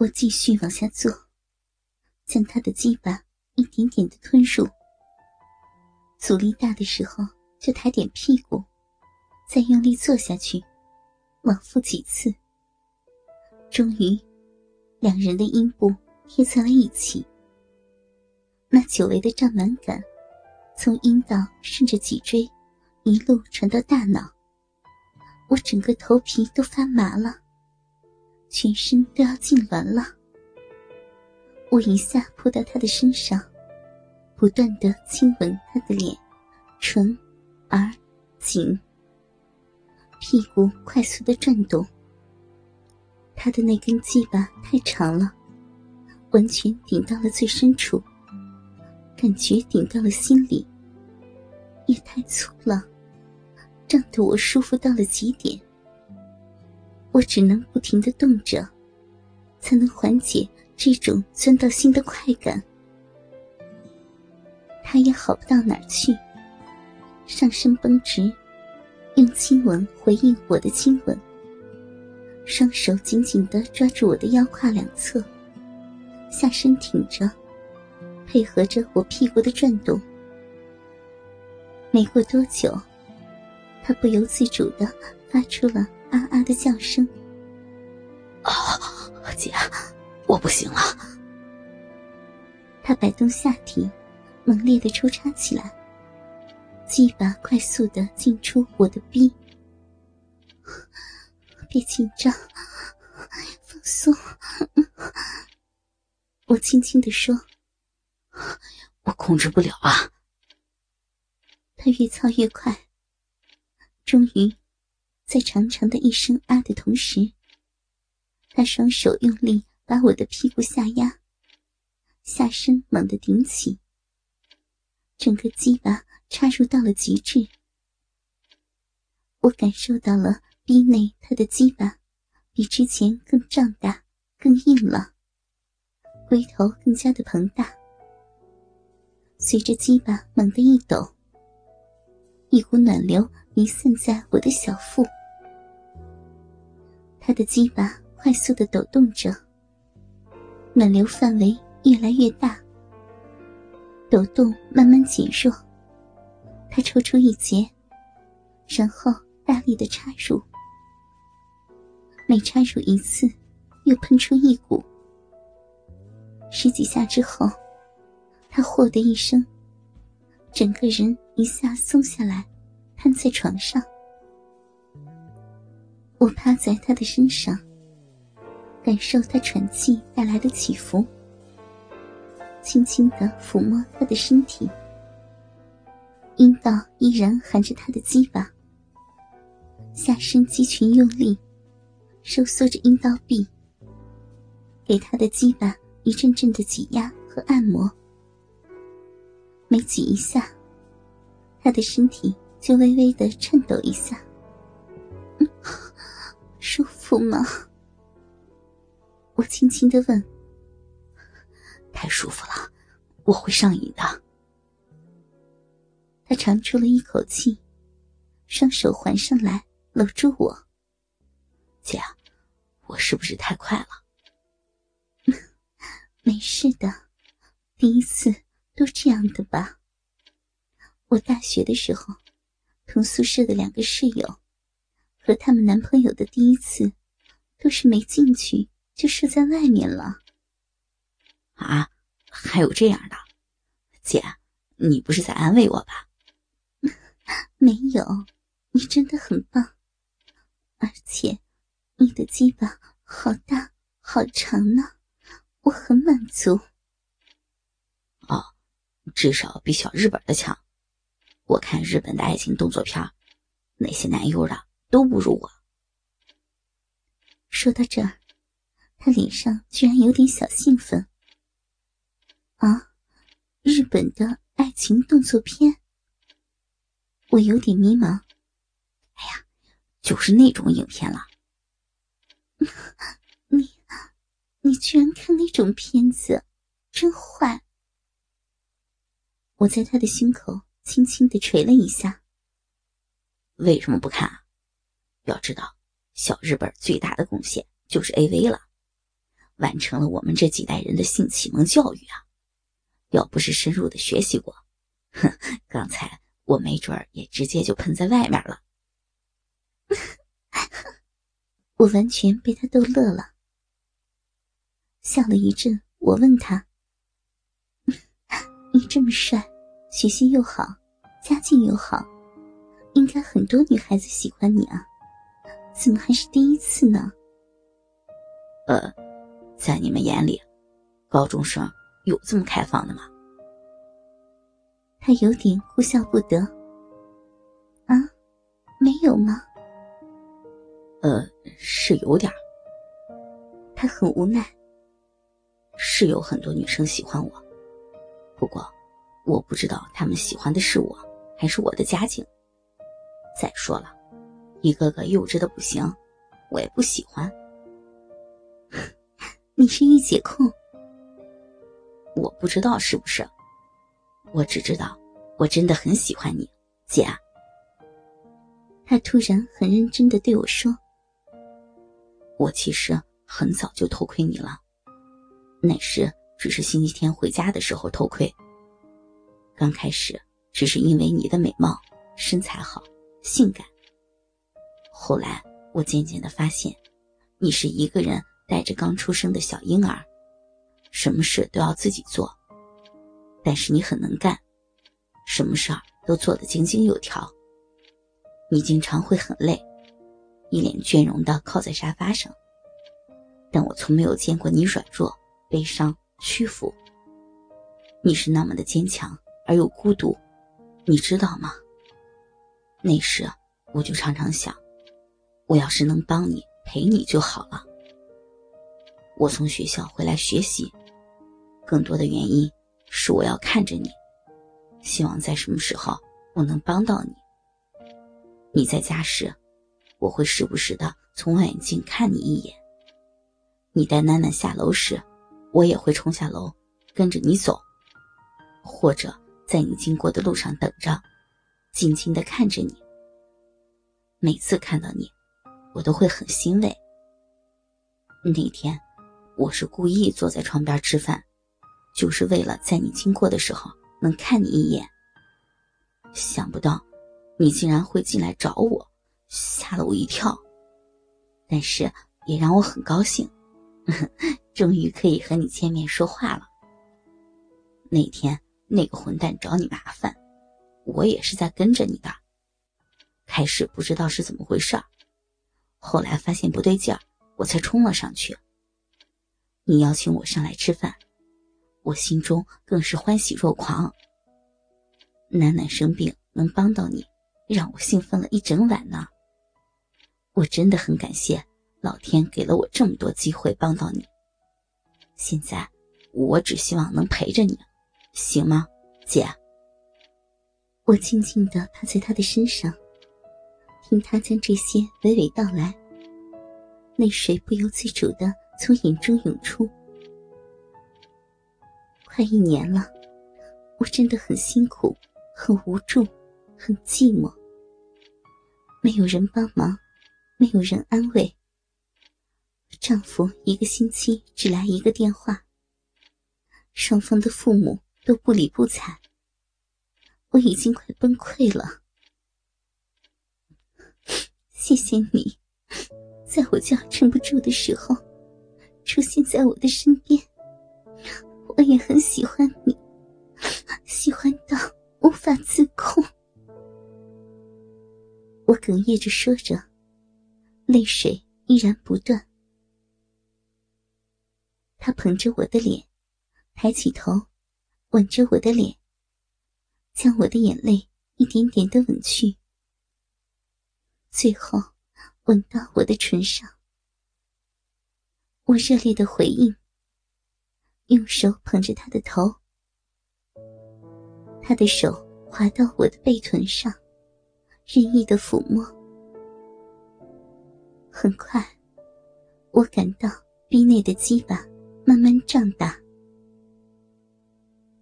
我继续往下坐，将他的鸡巴一点点的吞入。阻力大的时候，就抬点屁股，再用力坐下去，往复几次。终于，两人的阴部贴在了一起。那久违的胀满感，从阴道顺着脊椎，一路传到大脑。我整个头皮都发麻了，全身都要痉挛了。我一下扑到他的身上，不断的亲吻他的脸、唇、耳、颈，屁股快速的转动。他的那根鸡巴太长了，完全顶到了最深处。感觉顶到了心里，也太粗了，胀得我舒服到了极点。我只能不停的动着，才能缓解这种钻到心的快感。他也好不到哪儿去，上身绷直，用亲吻回应我的亲吻，双手紧紧的抓住我的腰胯两侧，下身挺着。配合着我屁股的转动，没过多久，他不由自主的发出了啊啊的叫声。啊，姐，我不行了。他摆动下体，猛烈的抽插起来，鸡巴快速的进出我的逼。别紧张，放松。我轻轻的说。我控制不了啊！他越操越快，终于，在长长的一声“啊”的同时，他双手用力把我的屁股下压，下身猛地顶起，整个鸡巴插入到了极致。我感受到了逼内他的鸡巴比之前更胀大、更硬了，龟头更加的膨大。随着鸡巴猛地一抖，一股暖流弥散在我的小腹。他的鸡巴快速的抖动着，暖流范围越来越大，抖动慢慢减弱。他抽出一节，然后大力的插入，每插入一次，又喷出一股。十几下之后。他“嚯”的一声，整个人一下松下来，瘫在床上。我趴在他的身上，感受他喘气带来的起伏，轻轻的抚摸他的身体，阴道依然含着他的鸡巴，下身肌群用力，收缩着阴道壁，给他的鸡巴一阵阵的挤压和按摩。每挤一下，他的身体就微微的颤抖一下。舒服吗？我轻轻的问。太舒服了，我会上瘾的。他长出了一口气，双手环上来搂住我。姐，我是不是太快了？没事的，第一次。都这样的吧。我大学的时候，同宿舍的两个室友，和他们男朋友的第一次，都是没进去就射在外面了。啊，还有这样的？姐，你不是在安慰我吧？没有，你真的很棒，而且你的鸡巴好大好长呢，我很满足。哦。至少比小日本的强。我看日本的爱情动作片，那些男优的都不如我。说到这儿，他脸上居然有点小兴奋。啊，日本的爱情动作片？我有点迷茫。哎呀，就是那种影片了。你，你居然看那种片子，真坏。我在他的胸口轻轻的捶了一下。为什么不看？要知道，小日本最大的贡献就是 A V 了。完成了我们这几代人的性启蒙教育啊！要不是深入的学习过，哼，刚才我没准儿也直接就喷在外面了。我完全被他逗乐了，笑了一阵。我问他：“你这么帅，学习又好，家境又好，应该很多女孩子喜欢你啊？怎么还是第一次呢？”呃，在你们眼里，高中生有这么开放的吗？他有点哭笑不得。啊，没有吗？呃，是有点他很无奈。是有很多女生喜欢我，不过我不知道他们喜欢的是我，还是我的家境。再说了，一个个幼稚的不行，我也不喜欢。你是御姐控？我不知道是不是，我只知道我真的很喜欢你，姐。他突然很认真的对我说：“我其实很早就偷窥你了。”那时只是星期天回家的时候偷窥。刚开始只是因为你的美貌、身材好、性感。后来我渐渐的发现，你是一个人带着刚出生的小婴儿，什么事都要自己做。但是你很能干，什么事儿都做得井井有条。你经常会很累，一脸倦容的靠在沙发上。但我从没有见过你软弱。悲伤、屈服，你是那么的坚强而又孤独，你知道吗？那时我就常常想，我要是能帮你陪你就好了。我从学校回来学习，更多的原因是我要看着你，希望在什么时候我能帮到你。你在家时，我会时不时的从望远镜看你一眼。你带楠楠下楼时。我也会冲下楼，跟着你走，或者在你经过的路上等着，静静的看着你。每次看到你，我都会很欣慰。那天，我是故意坐在窗边吃饭，就是为了在你经过的时候能看你一眼。想不到，你竟然会进来找我，吓了我一跳，但是也让我很高兴。终于可以和你见面说话了。那天那个混蛋找你麻烦，我也是在跟着你的。开始不知道是怎么回事儿后来发现不对劲儿，我才冲了上去。你邀请我上来吃饭，我心中更是欢喜若狂。楠楠生病能帮到你，让我兴奋了一整晚呢。我真的很感谢。老天给了我这么多机会帮到你，现在我只希望能陪着你，行吗，姐？我静静的趴在他的身上，听他将这些娓娓道来，泪水不由自主的从眼中涌出。快一年了，我真的很辛苦，很无助，很寂寞，没有人帮忙，没有人安慰。丈夫一个星期只来一个电话，双方的父母都不理不睬，我已经快崩溃了。谢谢你，在我就要撑不住的时候，出现在我的身边。我也很喜欢你，喜欢到无法自控。我哽咽着说着，泪水依然不断。他捧着我的脸，抬起头，吻着我的脸，将我的眼泪一点点的吻去，最后吻到我的唇上。我热烈的回应，用手捧着他的头，他的手滑到我的背臀上，任意的抚摸。很快，我感到逼内的鸡巴。慢慢胀大，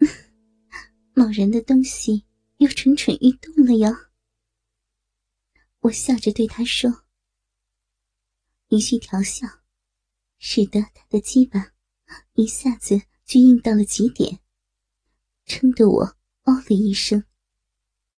某人的东西又蠢蠢欲动了哟。我笑着对他说：“一句调笑，使得他的鸡巴一下子就硬到了极点，撑得我哦了一声。